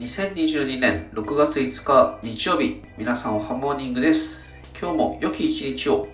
2022年6月5日日曜日皆さんおはモーニングです。今日も良き一日を。